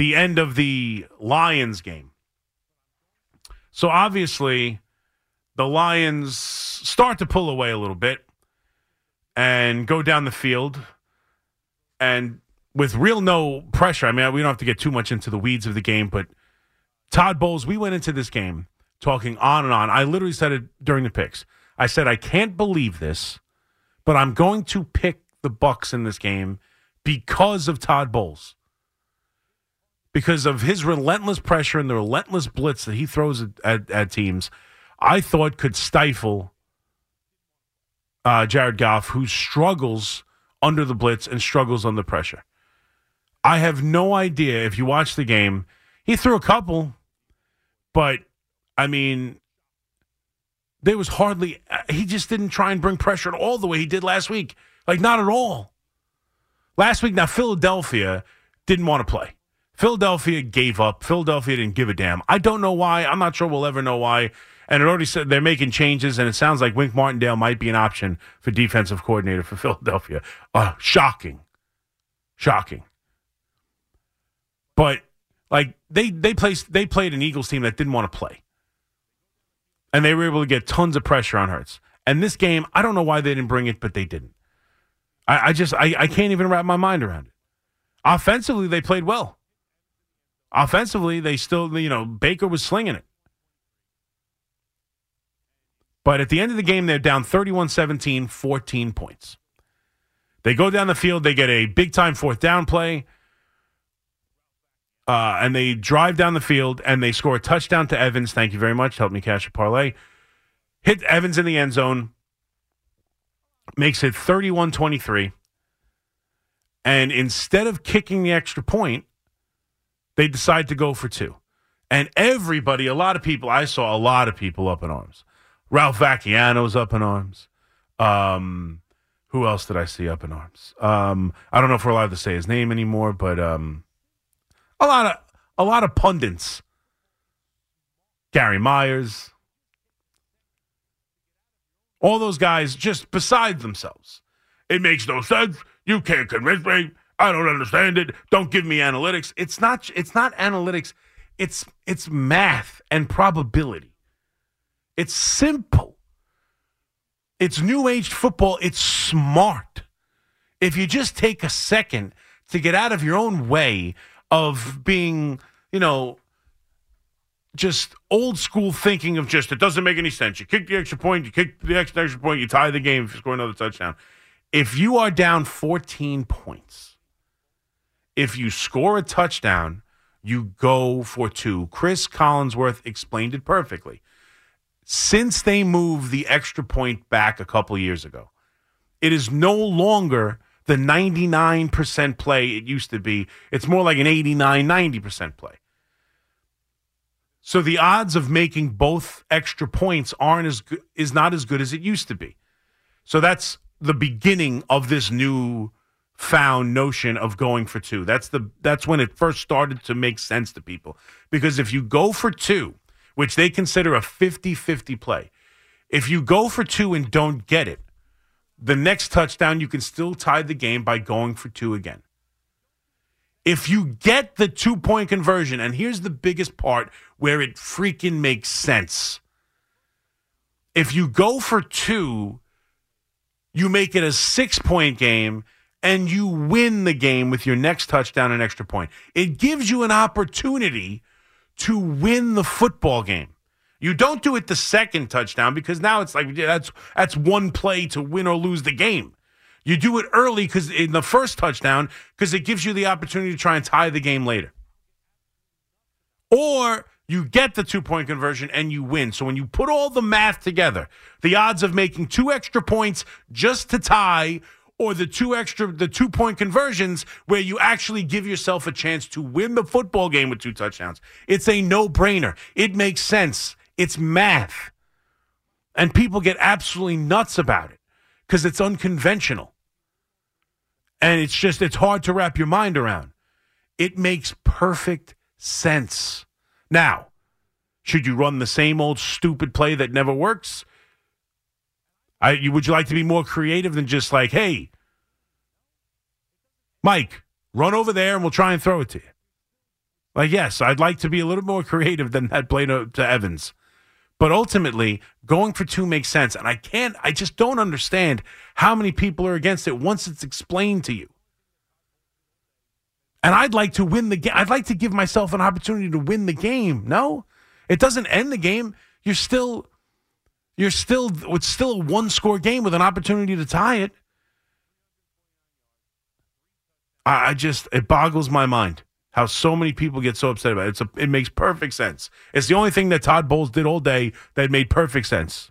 the end of the Lions game. So obviously, the Lions start to pull away a little bit and go down the field and with real no pressure. I mean, we don't have to get too much into the weeds of the game, but Todd Bowles, we went into this game talking on and on. I literally said it during the picks. I said I can't believe this, but I'm going to pick the Bucs in this game because of Todd Bowles. Because of his relentless pressure and the relentless blitz that he throws at, at, at teams, I thought could stifle uh, Jared Goff, who struggles under the blitz and struggles under pressure. I have no idea if you watch the game. He threw a couple, but I mean, there was hardly, uh, he just didn't try and bring pressure at all the way he did last week. Like, not at all. Last week, now, Philadelphia didn't want to play. Philadelphia gave up. Philadelphia didn't give a damn. I don't know why. I'm not sure we'll ever know why. And it already said they're making changes, and it sounds like Wink Martindale might be an option for defensive coordinator for Philadelphia. Uh, shocking. Shocking. But like they they placed they played an Eagles team that didn't want to play. And they were able to get tons of pressure on Hurts. And this game, I don't know why they didn't bring it, but they didn't. I, I just I, I can't even wrap my mind around it. Offensively, they played well. Offensively, they still, you know, Baker was slinging it. But at the end of the game, they're down 31 17, 14 points. They go down the field, they get a big time fourth down play, uh, and they drive down the field and they score a touchdown to Evans. Thank you very much. Help me cash a parlay. Hit Evans in the end zone, makes it 31 23. And instead of kicking the extra point, they decide to go for two. And everybody, a lot of people, I saw a lot of people up in arms. Ralph Vacchiano's up in arms. Um, who else did I see up in arms? Um, I don't know if we're allowed to say his name anymore, but um, a lot of a lot of pundits. Gary Myers, all those guys just beside themselves. It makes no sense. You can't convince me. I don't understand it. Don't give me analytics. It's not it's not analytics. It's it's math and probability. It's simple. It's new age football. It's smart. If you just take a second to get out of your own way of being, you know, just old school thinking of just it doesn't make any sense. You kick the extra point, you kick the extra extra point, you tie the game if you score another touchdown. If you are down 14 points, if you score a touchdown, you go for two. Chris Collinsworth explained it perfectly. Since they moved the extra point back a couple years ago, it is no longer the 99% play it used to be. It's more like an 89, 90% play. So the odds of making both extra points aren't as good, is not as good as it used to be. So that's the beginning of this new found notion of going for two. That's the that's when it first started to make sense to people. Because if you go for two, which they consider a 50-50 play, if you go for two and don't get it, the next touchdown you can still tie the game by going for two again. If you get the two-point conversion, and here's the biggest part where it freaking makes sense. If you go for two, you make it a six-point game and you win the game with your next touchdown and extra point. It gives you an opportunity to win the football game. You don't do it the second touchdown because now it's like that's that's one play to win or lose the game. You do it early because in the first touchdown because it gives you the opportunity to try and tie the game later. Or you get the two point conversion and you win. So when you put all the math together, the odds of making two extra points just to tie or the two extra the two point conversions where you actually give yourself a chance to win the football game with two touchdowns. It's a no-brainer. It makes sense. It's math. And people get absolutely nuts about it because it's unconventional. And it's just it's hard to wrap your mind around. It makes perfect sense. Now, should you run the same old stupid play that never works? I, you, would you like to be more creative than just like, hey, Mike, run over there and we'll try and throw it to you? Like, yes, I'd like to be a little more creative than that play to, uh, to Evans. But ultimately, going for two makes sense. And I can't, I just don't understand how many people are against it once it's explained to you. And I'd like to win the game. I'd like to give myself an opportunity to win the game. No, it doesn't end the game. You're still, you're still, it's still a one score game with an opportunity to tie it. I, I just, it boggles my mind how so many people get so upset about it. It's a, it makes perfect sense. It's the only thing that Todd Bowles did all day that made perfect sense.